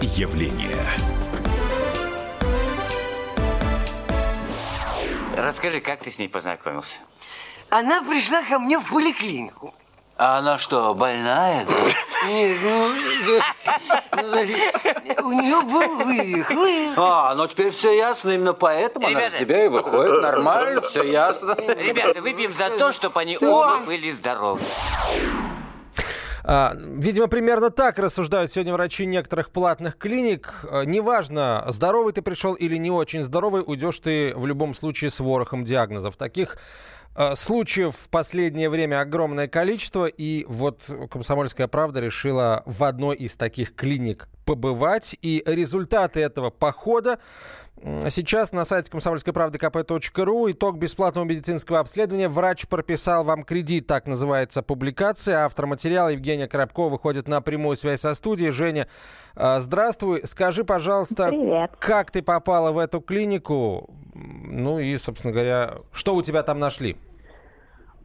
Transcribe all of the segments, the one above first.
явление. Расскажи, как ты с ней познакомился? Она пришла ко мне в поликлинику. А она что, больная? Нет, ну, ну, у нее был вывих. А, ну теперь все ясно, именно поэтому она с тебя и выходит. Нормально, все ясно. Ребята, выпьем за то, чтобы они оба были здоровы. А, Видимо, примерно так рассуждают сегодня врачи некоторых платных клиник. А, Неважно, здоровый ты пришел или не очень здоровый, уйдешь ты в любом случае с ворохом диагнозов. Таких а, случаев в последнее время огромное количество. И вот «Комсомольская правда» решила в одной из таких клиник побывать. И результаты этого похода Сейчас на сайте комсомольской правды kp.ру итог бесплатного медицинского обследования. Врач прописал вам кредит, так называется публикация. Автор материала Евгения Коробкова выходит на прямую связь со студией. Женя, э, здравствуй. Скажи, пожалуйста, Привет. как ты попала в эту клинику? Ну и, собственно говоря, что у тебя там нашли?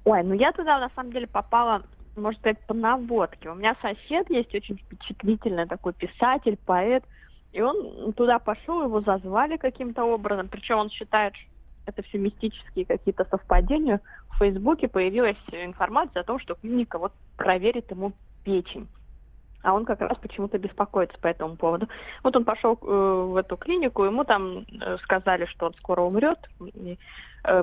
Ой, ну я туда на самом деле попала, может быть, по наводке. У меня сосед есть очень впечатлительный такой писатель, поэт, и он туда пошел, его зазвали каким-то образом, причем он считает, что это все мистические какие-то совпадения. В Фейсбуке появилась информация о том, что клиника вот проверит ему печень. А он как раз почему-то беспокоится по этому поводу. Вот он пошел э, в эту клинику, ему там э, сказали, что он скоро умрет, и,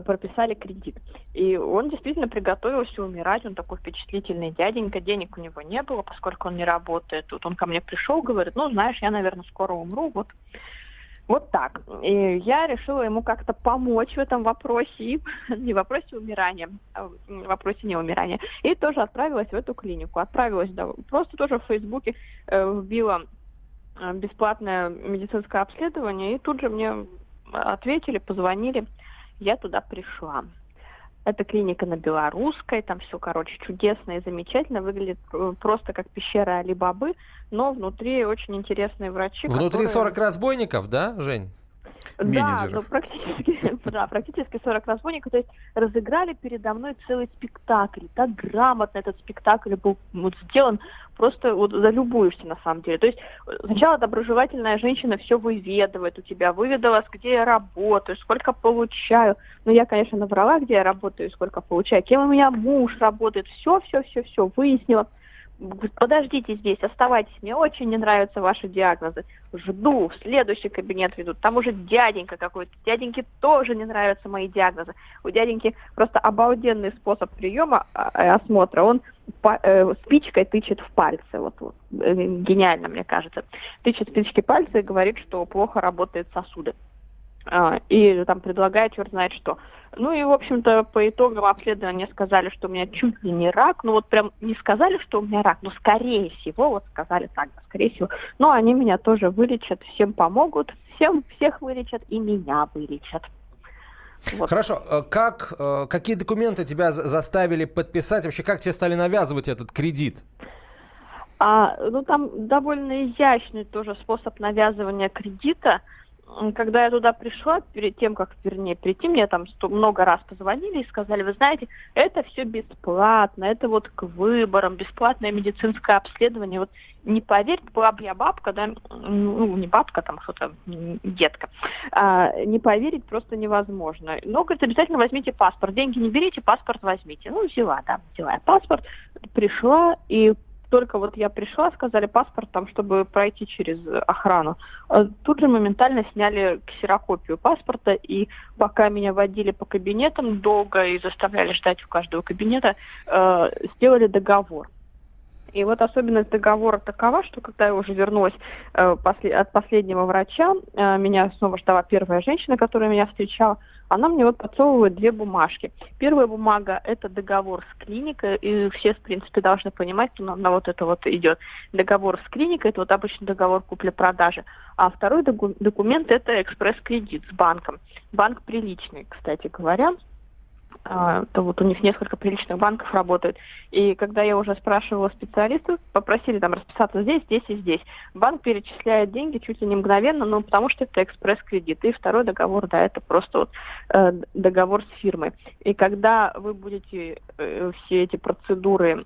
прописали кредит. И он действительно приготовился умирать, он такой впечатлительный дяденька, денег у него не было, поскольку он не работает. Тут он ко мне пришел, говорит, ну, знаешь, я, наверное, скоро умру, вот вот так. И я решила ему как-то помочь в этом вопросе, не в вопросе умирания, а в вопросе не умирания. И тоже отправилась в эту клинику. Отправилась, да, просто тоже в Фейсбуке э, вбила э, бесплатное медицинское обследование, и тут же мне ответили, позвонили, я туда пришла. Это клиника на Белорусской, там все, короче, чудесно и замечательно, выглядит э, просто как пещера Али-Бабы, но внутри очень интересные врачи. Внутри которые- 40 разбойников, да, Жень? Да, менеджеров. ну практически, да, практически 40 разбойников. То есть разыграли передо мной целый спектакль. Так грамотно этот спектакль был вот сделан, просто вот залюбуешься на самом деле. То есть сначала доброжелательная женщина все выведывает у тебя, выведала, где я работаю, сколько получаю. Ну, я, конечно, наврала, где я работаю, сколько получаю, кем у меня муж работает, все, все, все, все, выяснила. Подождите здесь, оставайтесь, мне очень не нравятся ваши диагнозы. Жду, в следующий кабинет ведут. Там уже дяденька какой-то. Дяденьке тоже не нравятся мои диагнозы. У дяденьки просто обалденный способ приема а, э, осмотра. Он э, спичкой тычет в пальцы. Вот, вот. Э, гениально, мне кажется. Тычет спичкой пальцы и говорит, что плохо работают сосуды. А, и там предлагает черт знает что. Ну и, в общем-то, по итогам обследования сказали, что у меня чуть ли не рак. Ну вот прям не сказали, что у меня рак, но скорее всего, вот сказали так, скорее всего. Но они меня тоже вылечат, всем помогут, всем всех вылечат и меня вылечат. Вот. Хорошо, э, как, э, какие документы тебя за- заставили подписать? Вообще, как тебе стали навязывать этот кредит? А, ну, там довольно изящный тоже способ навязывания кредита. Когда я туда пришла, перед тем, как, вернее, прийти, мне там сто- много раз позвонили и сказали, вы знаете, это все бесплатно, это вот к выборам, бесплатное медицинское обследование. Вот не поверьте, была бы я бабка, да, ну, не бабка, там что-то, детка, а, не поверить просто невозможно. Но, говорит, обязательно возьмите паспорт, деньги не берите, паспорт возьмите. Ну, взяла, да, взяла я паспорт, пришла, и только вот я пришла, сказали паспорт там, чтобы пройти через охрану. Э, Тут же моментально сняли ксерокопию паспорта, и пока меня водили по кабинетам долго и заставляли ждать у каждого кабинета, э, сделали договор. И вот особенность договора такова, что когда я уже вернулась э, после- от последнего врача, э, меня снова ждала первая женщина, которая меня встречала, она мне вот подсовывает две бумажки. Первая бумага – это договор с клиникой, и все, в принципе, должны понимать, что на, на вот это вот идет. Договор с клиникой – это вот обычный договор купли-продажи. А второй документ – это экспресс-кредит с банком. Банк приличный, кстати говоря. А, то вот у них несколько приличных банков работают. И когда я уже спрашивала специалистов, попросили там расписаться здесь, здесь и здесь. Банк перечисляет деньги чуть ли не мгновенно, ну, потому что это экспресс-кредит. И второй договор, да, это просто вот э, договор с фирмой. И когда вы будете э, все эти процедуры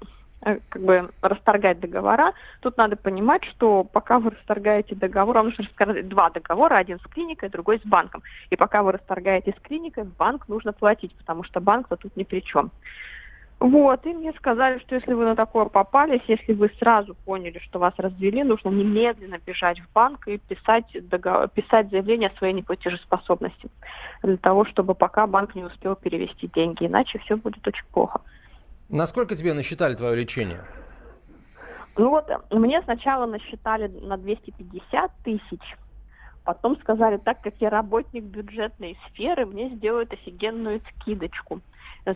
как бы расторгать договора. Тут надо понимать, что пока вы расторгаете договор, вам нужно расторгать два договора, один с клиникой, другой с банком. И пока вы расторгаете с клиникой, в банк нужно платить, потому что банк-то тут ни при чем. Вот, и мне сказали, что если вы на такое попались, если вы сразу поняли, что вас развели, нужно немедленно бежать в банк и писать, договор, писать заявление о своей неплатежеспособности, для того, чтобы пока банк не успел перевести деньги, иначе все будет очень плохо. Насколько тебе насчитали твое лечение? Ну вот, мне сначала насчитали на 250 тысяч, потом сказали, так как я работник бюджетной сферы, мне сделают офигенную скидочку –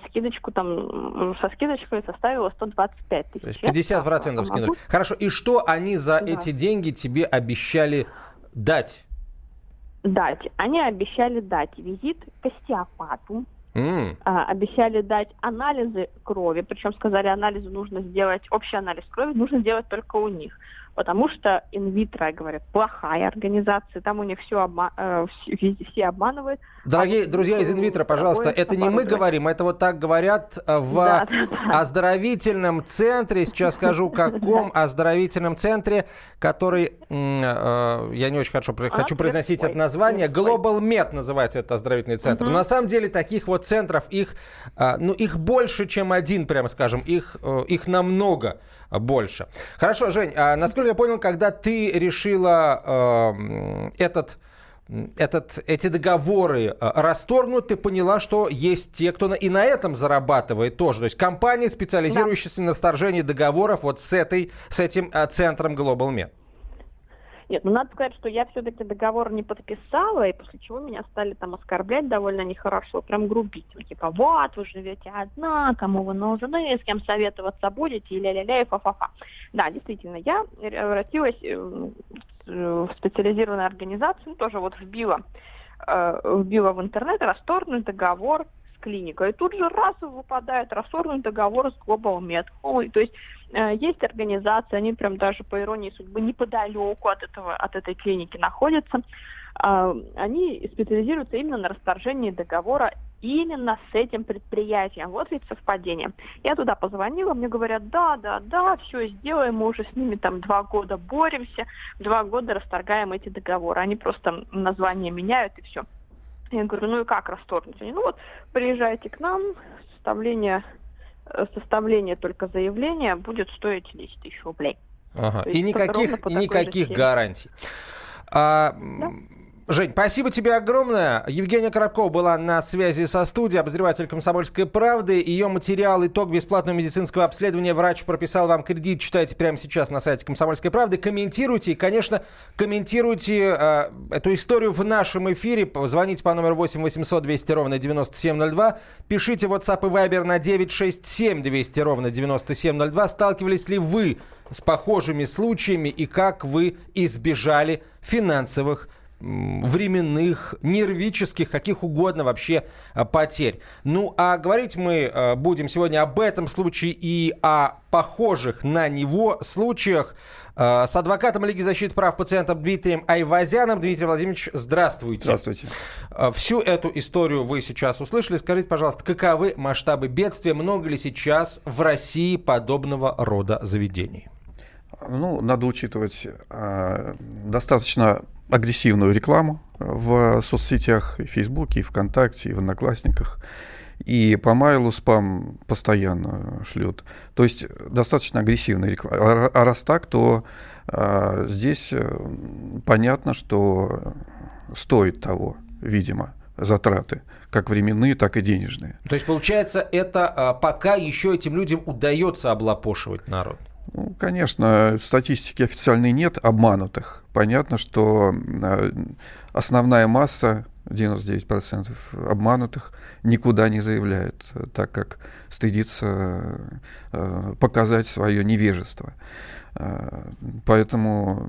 скидочку там, со скидочкой составила 125 тысяч. То есть 50 процентов скинули. Хорошо, и что они за да. эти деньги тебе обещали дать? Дать. Они обещали дать визит к остеопату, Mm. А, обещали дать анализы крови, причем сказали, анализы нужно сделать, общий анализ крови нужно сделать только у них потому что инвитро, говорят, плохая организация, там у них все, обма э, все, все обманывают. Дорогие а друзья из инвитро, пожалуйста, это не мы говорим, это вот так говорят э, в оздоровительном центре, сейчас скажу, каком оздоровительном центре, который, э, я не очень хорошо хочу произносить это название, Global Med называется этот оздоровительный центр. На самом деле таких вот центров, их, э, ну, их больше, чем один, прямо скажем, их, их намного больше. Хорошо, Жень, а насколько я понял, когда ты решила этот этот, эти договоры э, расторгнут, ты поняла, что есть те, кто на, и на этом зарабатывает тоже. То есть компании, специализирующиеся да. на сторжении договоров вот с, этой, с этим э, центром Global Med. Нет, ну надо сказать, что я все-таки договор не подписала, и после чего меня стали там оскорблять довольно нехорошо, прям грубить. Ну, типа, вот, вы живете одна, кому вы нужны, с кем советоваться будете, и ля-ля-ля, и фа-фа-фа. Да, действительно, я обратилась э, в специализированную организацию, ну, тоже вот вбила, э, вбила в интернет расторгнуть договор клиника. И тут же раз выпадает расторгнут договор с Global Med. То есть э, есть организации, они прям даже по иронии судьбы неподалеку от, этого, от этой клиники находятся. Э, они специализируются именно на расторжении договора именно с этим предприятием. Вот ведь совпадение. Я туда позвонила, мне говорят, да, да, да, все сделаем, мы уже с ними там два года боремся, два года расторгаем эти договоры. Они просто название меняют и все. Я говорю, ну и как расторгнуть? Они, ну вот, приезжайте к нам, составление, э, составление только заявления будет стоить 10 тысяч рублей. Ага. И никаких, и никаких гарантий. А, да? Жень, спасибо тебе огромное. Евгения Коробкова была на связи со студией, обозреватель «Комсомольской правды». Ее материал «Итог бесплатного медицинского обследования. Врач прописал вам кредит». Читайте прямо сейчас на сайте «Комсомольской правды». Комментируйте. И, конечно, комментируйте э, эту историю в нашем эфире. Звоните по номеру 8 800 200 ровно 9702. Пишите WhatsApp и Viber на 967 200 ровно 9702. Сталкивались ли вы с похожими случаями и как вы избежали финансовых временных, нервических, каких угодно вообще а, потерь. Ну, а говорить мы а, будем сегодня об этом случае и о похожих на него случаях а, с адвокатом Лиги защиты прав пациентов Дмитрием Айвазяном. Дмитрий Владимирович, здравствуйте. Здравствуйте. Всю эту историю вы сейчас услышали. Скажите, пожалуйста, каковы масштабы бедствия? Много ли сейчас в России подобного рода заведений? Ну, надо учитывать э, достаточно агрессивную рекламу в соцсетях, и в Фейсбуке, и ВКонтакте, и в Одноклассниках. И по майлу спам постоянно шлют. То есть достаточно агрессивная реклама. А, раз так, то а, здесь э, понятно, что стоит того, видимо, затраты, как временные, так и денежные. То есть, получается, это а, пока еще этим людям удается облапошивать народ? Ну, конечно, статистики официальной нет обманутых. Понятно, что э, основная масса, 99% обманутых, никуда не заявляет, так как стыдится э, показать свое невежество. Поэтому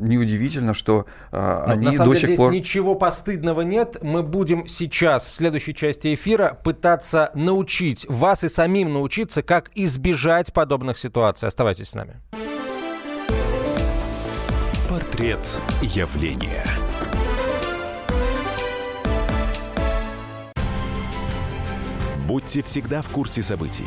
неудивительно, что а, Но они на самом до деле, сих пор... ничего постыдного нет. Мы будем сейчас, в следующей части эфира, пытаться научить вас и самим научиться, как избежать подобных ситуаций. Оставайтесь с нами. Портрет явления. Будьте всегда в курсе событий.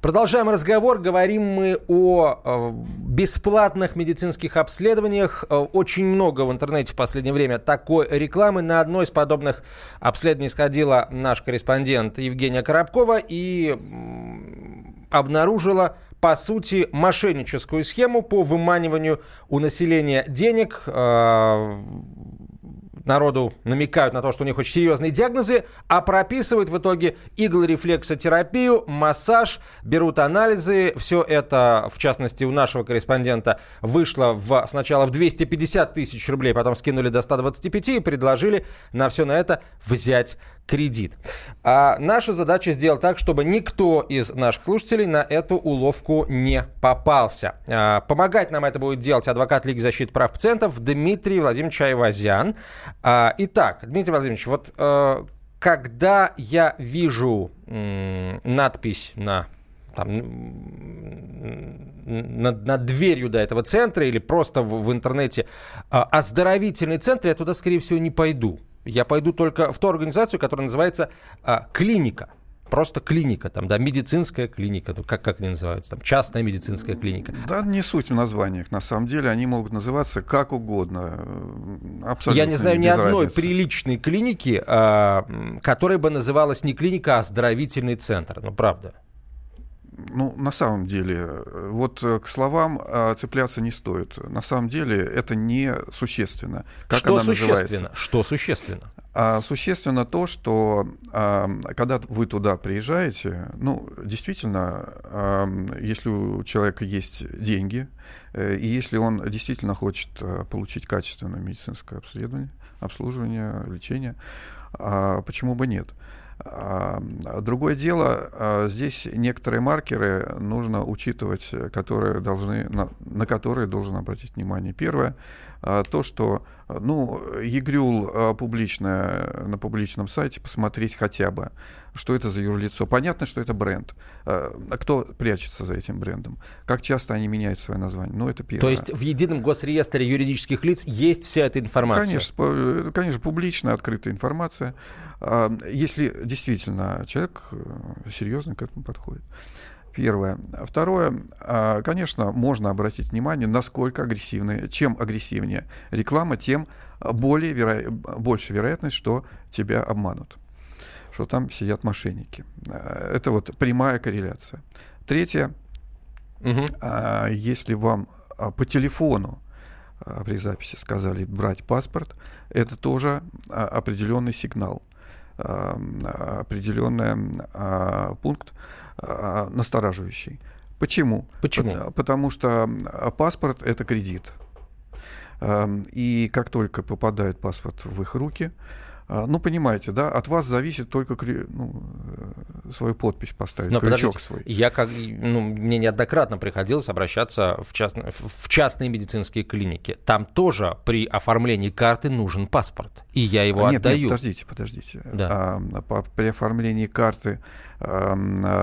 Продолжаем разговор. Говорим мы о э, бесплатных медицинских обследованиях. Э, очень много в интернете в последнее время такой рекламы. На одно из подобных обследований сходила наш корреспондент Евгения Коробкова и обнаружила по сути, мошенническую схему по выманиванию у населения денег. Народу намекают на то, что у них очень серьезные диагнозы, а прописывают в итоге иглорефлексотерапию, массаж, берут анализы. Все это, в частности, у нашего корреспондента вышло в, сначала в 250 тысяч рублей, потом скинули до 125 и предложили на все на это взять кредит. А наша задача сделать так, чтобы никто из наших слушателей на эту уловку не попался. А, помогать нам это будет делать адвокат Лиги защиты прав пациентов Дмитрий Владимирович Айвазян. А, итак, Дмитрий Владимирович, вот э, когда я вижу надпись на там, над, над дверью до этого центра или просто в, в интернете а, оздоровительный центр, я туда, скорее всего, не пойду. Я пойду только в ту организацию, которая называется а, клиника. Просто клиника, там, да, медицинская клиника, как, как они называются, там, частная медицинская клиника. Да, не суть в названиях. На самом деле они могут называться как угодно. Абсолютно Я не знаю ни одной разницы. приличной клиники, а, которая бы называлась не клиника, а оздоровительный центр. Ну, правда ну, на самом деле, вот э, к словам а, цепляться не стоит. На самом деле это не существенно. Как что она существенно? Называется. Что существенно? А существенно то, что а, когда вы туда приезжаете, ну, действительно, а, если у человека есть деньги, э, и если он действительно хочет получить качественное медицинское обследование, обслуживание, лечение, а, почему бы нет? Другое дело, а, здесь некоторые маркеры нужно учитывать, которые должны, на, на которые должен обратить внимание. Первое, то, что ну, ЕГРЮЛ публичное, на публичном сайте посмотреть хотя бы, что это за юрлицо. Понятно, что это бренд. А кто прячется за этим брендом? Как часто они меняют свое название? Ну, это первое. То есть в едином госреестре юридических лиц есть вся эта информация? Конечно, конечно публичная, открытая информация. Если действительно человек э, серьезно к этому подходит. Первое. Второе, а, конечно, можно обратить внимание, насколько агрессивная. Чем агрессивнее реклама, тем более веро... больше вероятность, что тебя обманут, что там сидят мошенники. А, это вот прямая корреляция. Третье, угу. если вам по телефону при записи сказали брать паспорт, это тоже определенный сигнал, определенный пункт, а, настораживающий. Почему? Почему? Потому что паспорт это кредит. И как только попадает паспорт в их руки, а, ну, понимаете, да, от вас зависит только ну, э, свою подпись поставить, Но крючок свой. Я как, ну, мне неоднократно приходилось обращаться в, частно, в частные медицинские клиники. Там тоже при оформлении карты нужен паспорт, и я его нет, отдаю. Нет, подождите, подождите. Да. А, по, при оформлении карты а,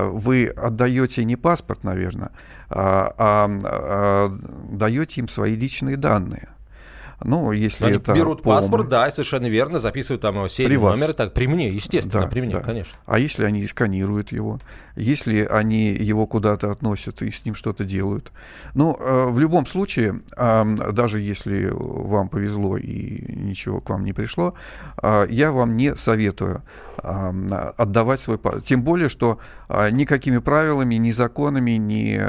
вы отдаете не паспорт, наверное, а, а, а даете им свои личные данные. Ну, если Они это берут полный... паспорт, да, совершенно верно, записывают там его серийный номер. Так, при мне, естественно, да, при мне, да. конечно. А если они сканируют его, если они его куда-то относят и с ним что-то делают. Ну, э, в любом случае, даже если вам повезло и ничего к вам не пришло, э, я вам не советую отдавать свой паспорт. Тем более, что э, никакими правилами, ни законами, ни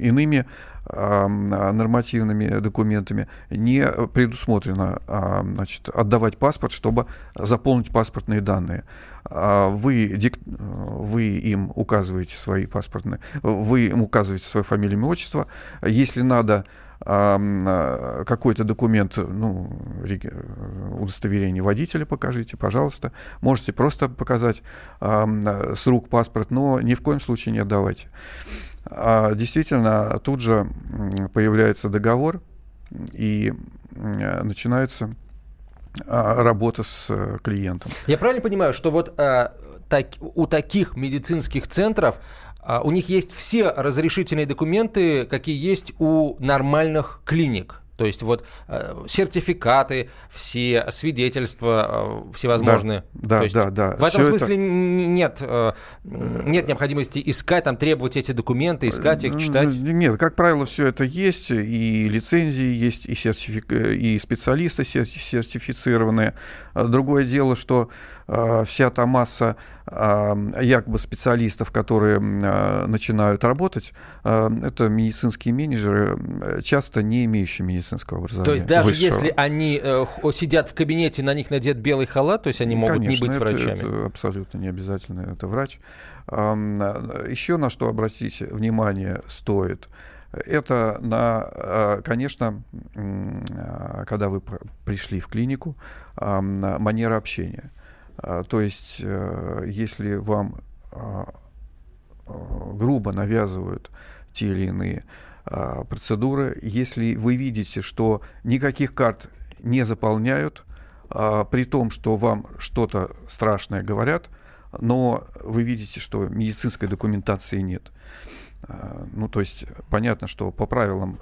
иными нормативными документами не предусмотрено значит, отдавать паспорт, чтобы заполнить паспортные данные. Вы, дик... вы им указываете свои паспортные, вы им указываете свою фамилию, имя, отчество. Если надо э, какой-то документ, ну, удостоверение водителя покажите, пожалуйста. Можете просто показать с рук паспорт, но ни в коем случае не отдавайте. А действительно, тут же появляется договор, и начинается а, работа с э, клиентом. Я правильно понимаю, что вот а, так, у таких медицинских центров а, у них есть все разрешительные документы, какие есть у нормальных клиник? То есть вот э, сертификаты, все свидетельства э, всевозможные. Да, То есть да, да. В этом Все смысле это... нет, э, нет необходимости искать, там, требовать эти документы, искать их, читать. Нет, как правило, все это есть, и лицензии есть, и, сертифик... и специалисты сертифицированные. Другое дело, что вся та масса э, якобы специалистов, которые э, начинают работать, это медицинские менеджеры, часто не имеющие медицинского образования. То есть даже высшего. если они сидят в кабинете, на них надет белый халат, то есть они могут Конечно, не быть это, врачами? это абсолютно не обязательно, это врач. Еще на что обратить внимание стоит – это, на, конечно, когда вы пришли в клинику, манера общения. А, то есть, э, если вам а, а, грубо навязывают те или иные процедуры, если вы видите, что никаких карт не заполняют, при том, что вам что-то страшное говорят, но вы видите, что медицинской документации нет. Ну, то есть понятно, что по правилам,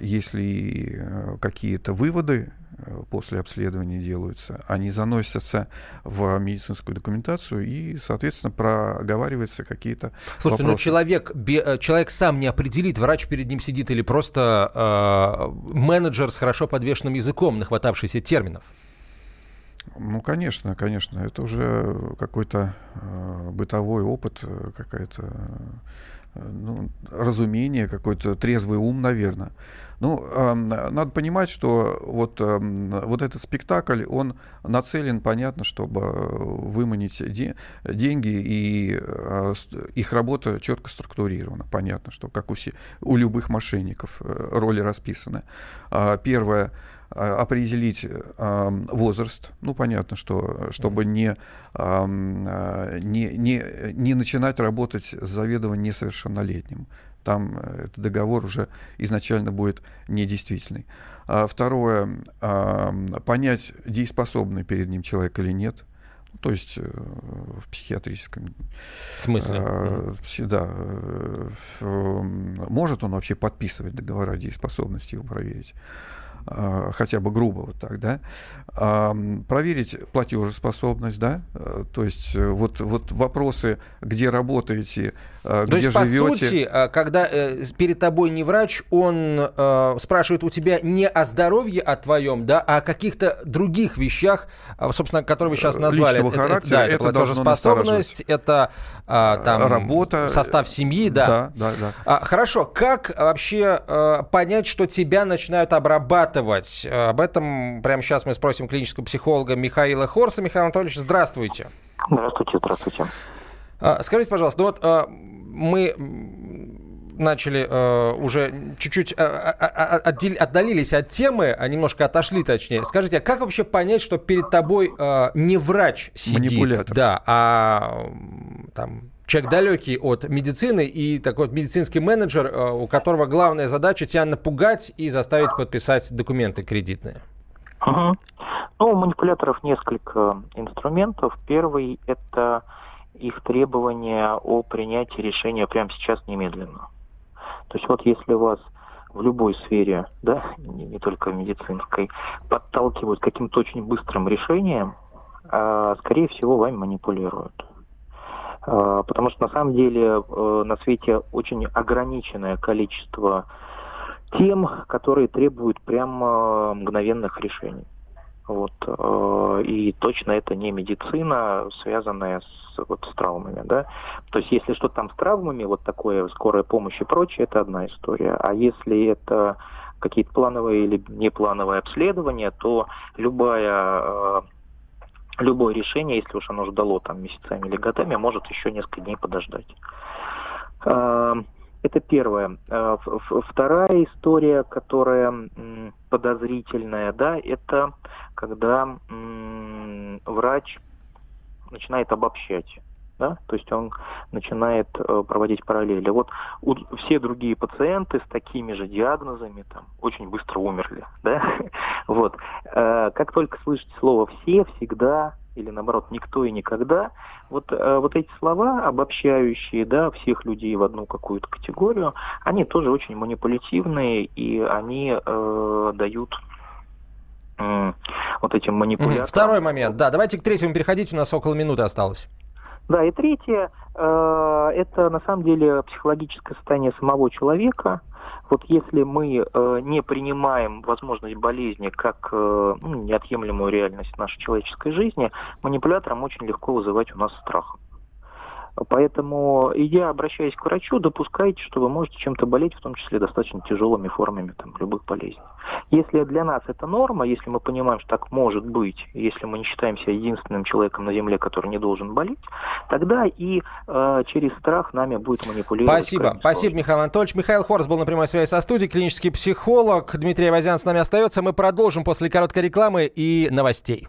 если э, какие-то выводы Э, после обследования делаются, они заносятся в медицинскую документацию и, соответственно, проговариваются какие-то Слушайте, ну, вопросы. но человек, э, человек сам не определит, врач перед ним сидит или просто э, менеджер с хорошо подвешенным языком, нахватавшийся терминов. Ну, конечно, конечно, это уже какой-то э, бытовой опыт, какая-то ну, разумение, какой-то трезвый ум, наверное. Ну, э, надо понимать, что вот, э, вот этот спектакль, он нацелен, понятно, чтобы выманить де- деньги, и э, их работа четко структурирована. Понятно, что как у, си- у любых мошенников э, роли расписаны. Э, первое определить э, возраст. Ну, понятно, что чтобы не, э, не, не, не начинать работать с заведомо несовершеннолетним там э, этот договор уже изначально будет недействительный. А второе, а, понять, дееспособный перед ним человек или нет. Ну, то есть э, в психиатрическом смысле. А, да, э, может он вообще подписывать договора о дееспособности, его проверить. А, хотя бы грубо вот так, да, а, проверить платежеспособность, да, а, то есть э, вот, вот вопросы, где работаете, то где есть, живете. по сути, когда э, перед тобой не врач, он э, спрашивает у тебя не о здоровье о твоем, да, а о каких-то других вещах, собственно, которые вы сейчас назвали. Личного это, характера, да, это, это платежеспособность, это там, работа, состав семьи, да. Да, да, да. А, хорошо, как вообще понять, что тебя начинают обрабатывать зарабатывать? Об этом прямо сейчас мы спросим клинического психолога Михаила Хорса. Михаил Анатольевич, здравствуйте. Здравствуйте, здравствуйте. А, скажите, пожалуйста, ну вот а, мы начали э, уже чуть-чуть э, отдел, отдалились от темы, а немножко отошли, точнее. Скажите, а как вообще понять, что перед тобой э, не врач сидит, Манипулятор. да, а там человек далекий от медицины и такой вот медицинский менеджер, э, у которого главная задача тебя напугать и заставить подписать документы кредитные? Угу. Ну, у манипуляторов несколько инструментов. Первый – это их требования о принятии решения прямо сейчас немедленно. То есть вот если вас в любой сфере, да, не, не только медицинской, подталкивают к каким-то очень быстрым решениям, а, скорее всего, вами манипулируют. А, потому что на самом деле э, на свете очень ограниченное количество тем, которые требуют прямо мгновенных решений. Вот. Э, и точно это не медицина, связанная с, вот, с травмами. Да? То есть если что-то там с травмами, вот такое скорая помощь и прочее, это одна история. А если это какие-то плановые или неплановые обследования, то любая э, любое решение, если уж оно ждало там месяцами или годами, может еще несколько дней подождать. А, Это первое. Э, вторая история, которая подозрительная, да, это когда врач начинает обобщать. Да? То есть он начинает э, проводить параллели. Вот все другие пациенты с такими же диагнозами там, очень быстро умерли. Да? вот. Э, как только слышите слово «все», «всегда», или наоборот никто и никогда. Вот, э, вот эти слова, обобщающие да, всех людей в одну какую-то категорию, они тоже очень манипулятивные, и они э, дают э, вот этим манипуляторам... Второй момент, да, давайте к третьему переходить, у нас около минуты осталось. Да, и третье, э, это на самом деле психологическое состояние самого человека, вот если мы э, не принимаем возможность болезни как э, ну, неотъемлемую реальность нашей человеческой жизни, манипуляторам очень легко вызывать у нас страх. Поэтому, идя, обращаясь к врачу, допускайте, что вы можете чем-то болеть, в том числе достаточно тяжелыми формами там, любых болезней. Если для нас это норма, если мы понимаем, что так может быть, если мы не считаем себя единственным человеком на Земле, который не должен болеть, тогда и э, через страх нами будет манипулировать. Спасибо. Спасибо, Михаил Анатольевич. Михаил Хорс был на прямой связи со студией, клинический психолог. Дмитрий Авазян с нами остается. Мы продолжим после короткой рекламы и новостей.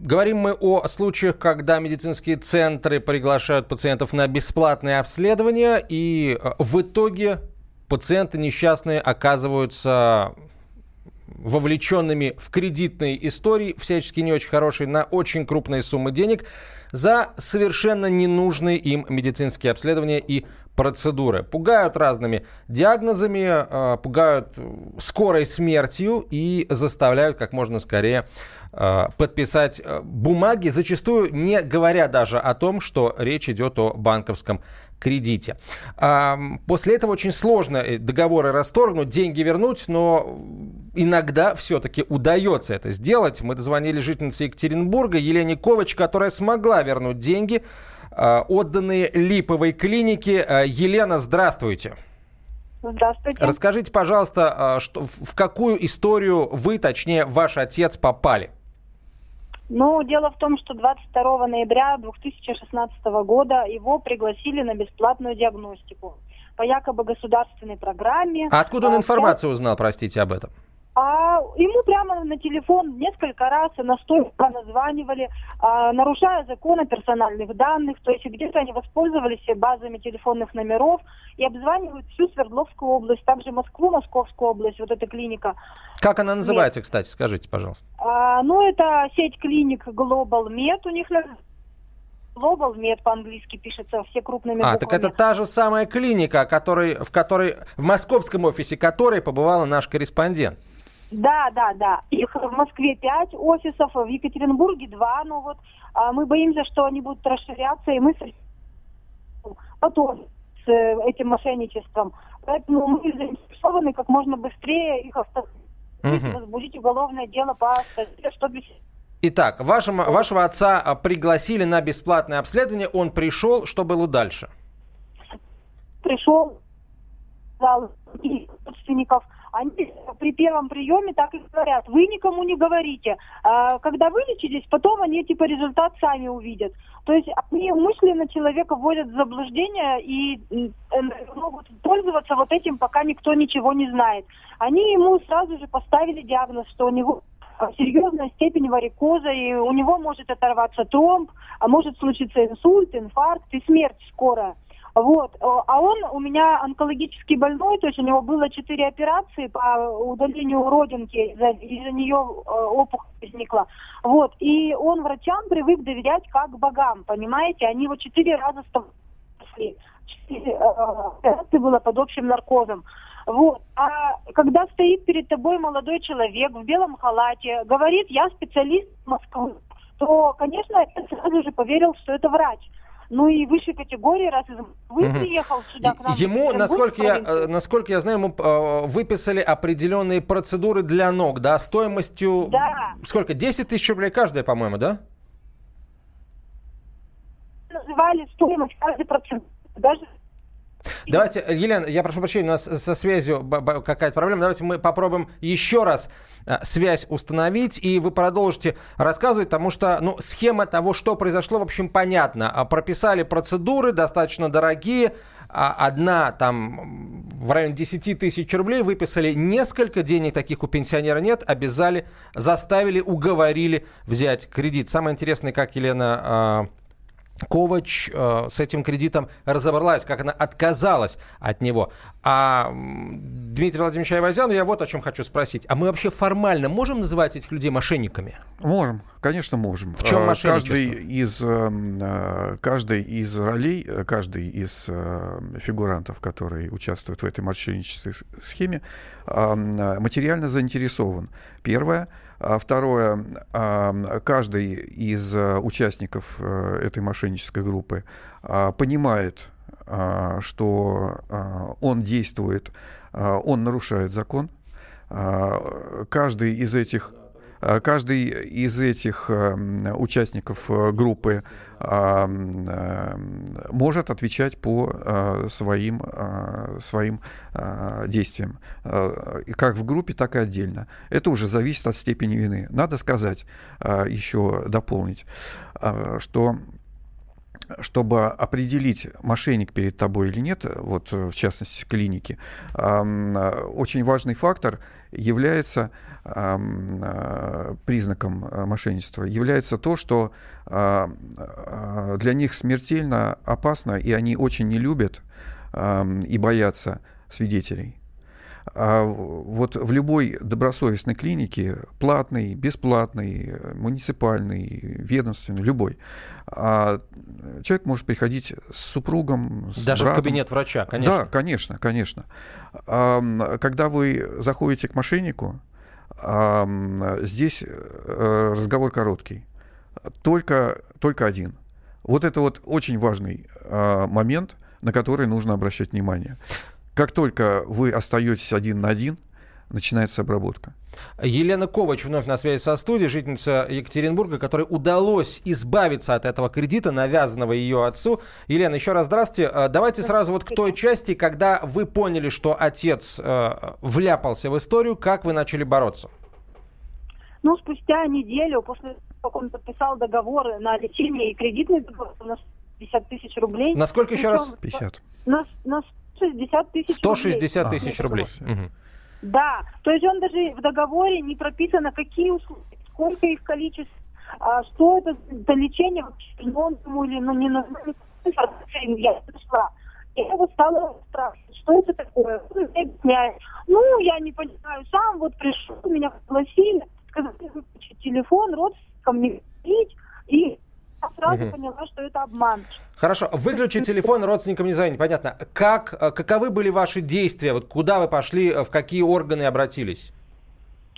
Говорим мы о случаях, когда медицинские центры приглашают пациентов на бесплатные обследования, и а, в итоге пациенты несчастные оказываются вовлеченными в кредитные истории, всячески не очень хорошие, на очень крупные суммы денег за совершенно ненужные им медицинские обследования и процедуры. Пугают разными диагнозами, а, пугают скорой смертью и заставляют как можно скорее Э, подписать э, бумаги, зачастую не говоря даже о том, что речь идет о банковском кредите. После этого очень сложно э, договоры расторгнуть, деньги вернуть, но иногда все-таки удается это сделать. Мы дозвонили жительнице Екатеринбурга Елене Ковач, которая смогла вернуть деньги, отданные Липовой клинике. Елена, здравствуйте. Здравствуйте. Расскажите, пожалуйста, что, в какую историю вы, точнее, ваш отец попали? Ну, дело в том, что 22 ноября 2016 года его пригласили на бесплатную диагностику по якобы государственной программе. А откуда он а, информацию узнал, простите, об этом? А ему прямо на телефон несколько раз настойчиво названивали, а, нарушая закон о персональных данных, то есть где-то они воспользовались базами телефонных номеров и обзванивают всю Свердловскую область, также Москву, Московскую область, вот эта клиника. Как она называется, Нет. кстати, скажите, пожалуйста? А, ну, это сеть клиник Global Med, у них Global Med по-английски пишется все крупными а, буквами. так это та же самая клиника, который, в которой, в московском офисе которой побывала наш корреспондент. Да, да, да. Их в Москве пять офисов, в Екатеринбурге два. Но вот а, мы боимся, что они будут расширяться, и мы потом с э, этим мошенничеством. Поэтому мы заинтересованы как можно быстрее их остановить, угу. возбудить уголовное дело по статье 150. Итак, вашему, вашего отца а, пригласили на бесплатное обследование. Он пришел. Что было дальше? Пришел, зал родственников – они при первом приеме так и говорят, вы никому не говорите. А, когда вылечились, потом они типа результат сами увидят. То есть они умышленно человека вводят в заблуждение и могут пользоваться вот этим, пока никто ничего не знает. Они ему сразу же поставили диагноз, что у него серьезная степень варикоза, и у него может оторваться тромб, а может случиться инсульт, инфаркт и смерть скоро. Вот. Э, А он у меня онкологически больной, то есть у него было четыре операции по удалению родинки, из-за, нее э, опухоль возникла. Вот. И он врачам привык доверять как богам, понимаете? Они его четыре раза спасли. Четыре э, операции было под общим наркозом. Вот. А когда стоит перед тобой молодой человек в белом халате, говорит, я специалист Москвы, то, конечно, я сразу же поверил, что это врач. Ну и высшей категории, раз из Мгм. приехал сюда к нам. Ему, насколько я, э, насколько я знаю, ему э, выписали определенные процедуры для ног, да, стоимостью... Да. Сколько? 10 тысяч рублей каждая, по-моему, да? называли стоимость каждый процент. Даже Давайте, Елена, я прошу прощения, у нас со связью какая-то проблема. Давайте мы попробуем еще раз э, связь установить, и вы продолжите рассказывать, потому что ну, схема того, что произошло, в общем, понятна. А, Прописали процедуры достаточно дорогие. А Одна там в районе 10 тысяч рублей выписали несколько, денег таких у пенсионера нет, обязали, заставили, уговорили взять кредит. Самое интересное, как Елена а, Ковач э, с этим кредитом разобралась, как она отказалась от него. А Дмитрий Владимирович Айвазяну я вот о чем хочу спросить. А мы вообще формально можем называть этих людей мошенниками? Можем, конечно, можем. В чем Э, мошенничество? Каждый из, э, э, каждый из ролей, каждый из фигурантов, которые участвуют в этой мошеннической схеме, материально заинтересован. Первое. А Второе. э, Каждый из э, участников э, этой мошеннической группы э, понимает, что он действует, он нарушает закон. Каждый из этих а, Каждый из этих э, м, участников э, группы а, э, может отвечать по э, своим, своим действиям, как в группе, так и отдельно. Это уже зависит от степени вины. Надо сказать, еще дополнить, что чтобы определить, мошенник перед тобой или нет, вот в частности клиники, очень важный фактор является э, признаком э, мошенничества, является то, что а, а, для них смертельно опасно, и они очень не любят и боятся свидетелей. А вот в любой добросовестной клинике, платной, бесплатной, муниципальной, ведомственной, любой, а, человек может приходить с супругом, с Даже в братом. кабинет врача, конечно. Да, конечно, конечно. Когда вы заходите к мошеннику, здесь э, разговор короткий. Только, только один. Вот это вот очень важный а, момент, на который нужно обращать внимание. Как только вы остаетесь один на один, начинается обработка. Елена Ковач вновь на связи со студией, жительница Екатеринбурга, которой удалось избавиться от этого кредита, навязанного ее отцу. Елена, еще раз здравствуйте. Э, Давайте сразу вот к той части, когда вы поняли, что отец э, вляпался в историю, как вы начали бороться? Ну, спустя неделю, после того, как он подписал договор на лечение и кредитный договор на 50 тысяч рублей. На сколько еще раз? причем 50. На, на 160 тысяч 160 рублей. тысяч рублей. Мгм. Да, то есть он даже в договоре не прописано, какие услуги, сколько их количество, а, что это за лечение, вообще, ну, он ему или ну, не информация, я нашла. Я его стала спрашивать, что это такое? Он мне объясняет. Ну, я не понимаю, сам вот пришел, меня пригласили, сказали выключить телефон, родственникам не сразу Мгм. поняла, что это обман. Хорошо, выключить телефон родственникам не звонить. Понятно. Как, э, каковы были ваши действия? Вот куда вы пошли, э, в какие органы обратились?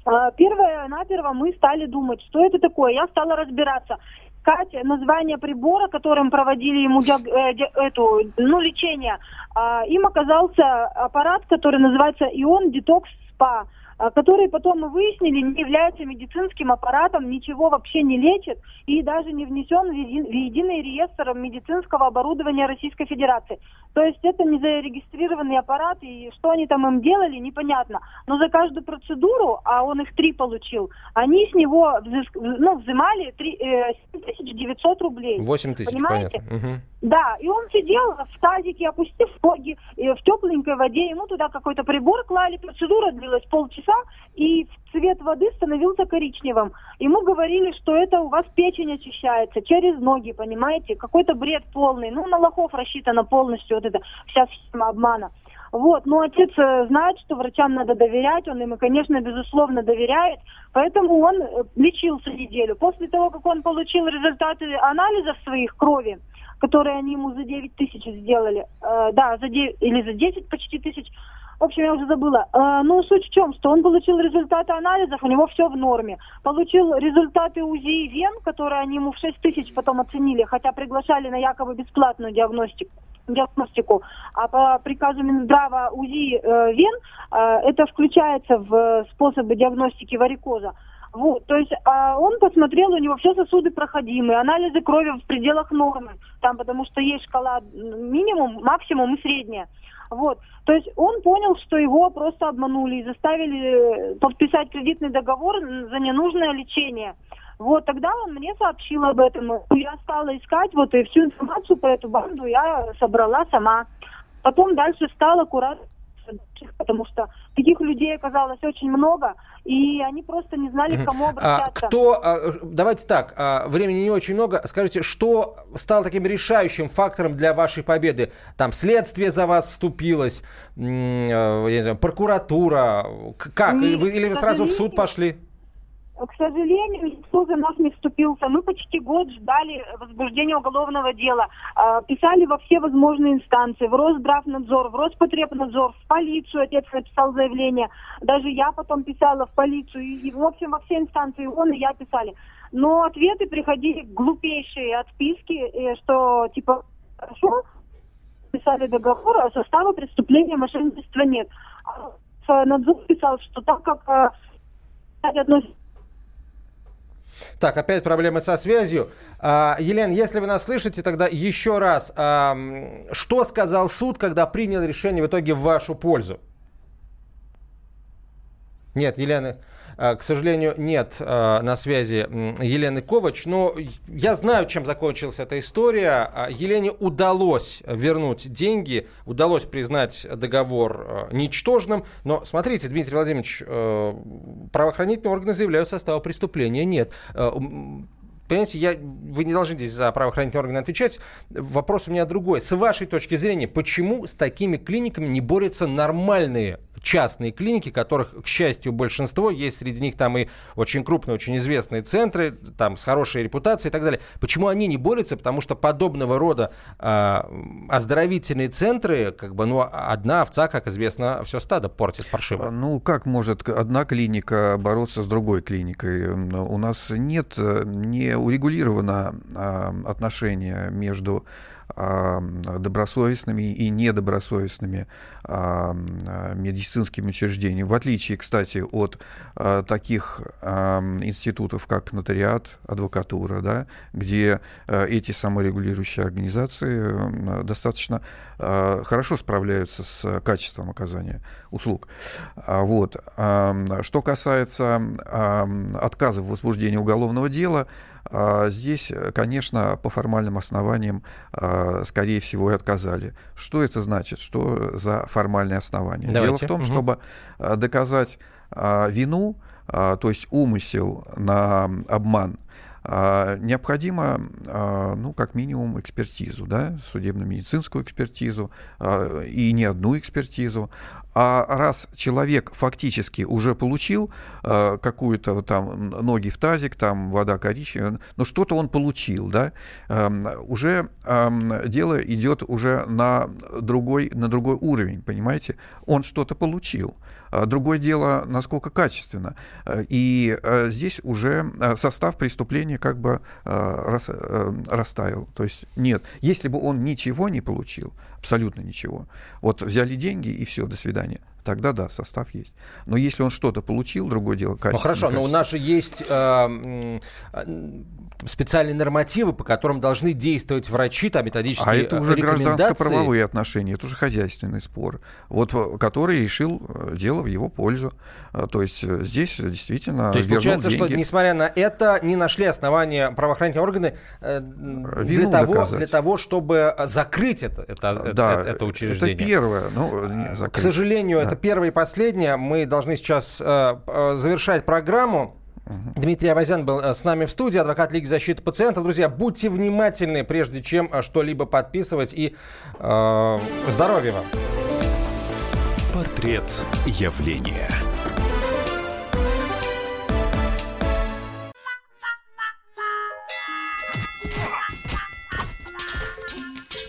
А, Первое, наперво мы стали думать, что это такое. Я стала разбираться. Искать название прибора, которым проводили ему диаг- э, эту, ну, лечение. А, Им оказался аппарат, который называется Ион Детокс Спа, а, который потом мы выяснили, не является медицинским аппаратом, ничего вообще не лечит и даже не внесен в еди- в единый реестр медицинского оборудования Российской Федерации. То есть это не зарегистрированный аппарат, и что они там им делали, непонятно. Но за каждую процедуру, а он их три получил, они с него взыск- ну, взимали три- э, 7900 рублей. 8 тысяч, Понимаете? понятно. Мгм. Да, и он сидел в тазике, опустив ноги э, в тепленькой воде. Ему туда какой-то прибор клали, процедура длилась полчаса, и цвет воды становился коричневым. Ему говорили, что это у вас печень очищается через ноги, понимаете? Какой-то бред полный. Ну, на лохов рассчитана полностью вот эта вся система обмана. Вот, но отец э, знает, что врачам надо доверять, он им, конечно, безусловно доверяет, поэтому он э, лечился неделю. После того, как он получил результаты анализов своих крови, которые они ему за 9 тысяч сделали. Э, да, за 9, или за 10 почти тысяч. В общем, я уже забыла. Э, ну, суть в чем, что он получил результаты анализов, у него все в норме. Получил результаты УЗИ вен, которые они ему в 6 тысяч потом оценили, хотя приглашали на якобы бесплатную диагностику диагностику, а по приказу Минздрава УЗИ э, вен э, это включается в способы диагностики варикоза. Вот, то есть а он посмотрел, у него все сосуды проходимые, анализы крови в пределах нормы, там, потому что есть шкала минимум, максимум и средняя. Вот, то есть он понял, что его просто обманули и заставили подписать кредитный договор за ненужное лечение. Вот тогда он мне сообщил об этом. Я стала искать вот и всю информацию по эту банду я собрала сама. Потом дальше стала аккуратно потому что таких людей оказалось очень много, и они просто не знали, к кому обращаться. А, кто, а, давайте так, а, времени не очень много. Скажите, что стало таким решающим фактором для вашей победы? Там следствие за вас вступилось, я не знаю, прокуратура, как? Нет, или вы сразу в суд пошли? К сожалению, никто за нас не вступился. Мы почти год ждали возбуждения уголовного дела. А, писали во все возможные инстанции. В Росздравнадзор, в Роспотребнадзор, в полицию. Отец написал заявление. Даже я потом писала в полицию. И, в общем, во все инстанции он и я писали. Но ответы приходили глупейшие отписки, э, что типа хорошо, писали договор, а состава преступления мошенничества нет. А надзор писал, что так как э, относится так, опять проблемы со связью. А, Елена, если вы нас слышите, тогда еще раз. А, что сказал суд, когда принял решение в итоге в вашу пользу? Нет, Елена, к сожалению, нет а, на связи Елены Ковач, но я знаю, чем закончилась эта история. А, Елене удалось вернуть деньги, удалось признать договор ничтожным, но смотрите, Дмитрий Владимирович, правоохранительные органы заявляют состава преступления нет Понимаете, я, вы не должны здесь за правоохранительные органы отвечать. Вопрос у меня другой. С вашей точки зрения, почему с такими клиниками не борются нормальные частные клиники, которых, к счастью, большинство, есть среди них там и очень крупные, очень известные центры, там с хорошей репутацией и так далее. Почему они не борются? Потому что подобного рода э, оздоровительные центры, как бы, ну, одна овца, как известно, все стадо портит паршиво. Ну, как может одна клиника бороться с другой клиникой? У нас нет, не урегулировано э, отношения между добросовестными и недобросовестными медицинскими учреждениями. В отличие, кстати, от а, таких институтов, как нотариат, адвокатура, да, где а, эти саморегулирующие организации достаточно а, хорошо справляются с качеством оказания услуг. Вот. Что касается отказа в возбуждении уголовного дела, здесь, конечно, по формальным основаниям Э, скорее всего, и отказали. Что это значит? Что за формальные основания? Давайте. Дело в том, угу. чтобы э, доказать э, вину, то есть умысел на обман, необходимо, ну, как минимум, экспертизу, да, судебно-медицинскую экспертизу и не одну экспертизу. А раз человек фактически уже получил э, какую-то там ноги в тазик, там вода коричневая, но что-то он получил, да, э, уже э, дело идет уже на другой, на другой уровень, понимаете? Он что-то получил. А другое дело, насколько качественно. Э, и э, здесь уже э, состав преступления как бы рас, растаял. То есть нет, если бы он ничего не получил, абсолютно ничего, вот взяли деньги и все, до свидания, свидания тогда да, состав есть. Но если он что-то получил, другое дело, качество. Ну хорошо, но у нас же есть э, специальные нормативы, по которым должны действовать врачи, там методические А это уже гражданско-правовые отношения, это уже хозяйственный спор, вот, э, который решил э, дело в его пользу. Э, То есть э, здесь действительно То есть получается, деньги. что несмотря на это, не нашли основания правоохранительные органы э, для, того, доказать. для того, чтобы закрыть это, это, Да, это, это учреждение. это первое. Ну, не К закрыть. сожалению, Да. Это первое и последнее. Мы должны сейчас э, э, завершать программу. Дмитрий Авазян был э, с нами в студии, адвокат Лиги защиты пациентов. Друзья, будьте внимательны, прежде чем что-либо подписывать. И э, здоровья вам. Портрет явления.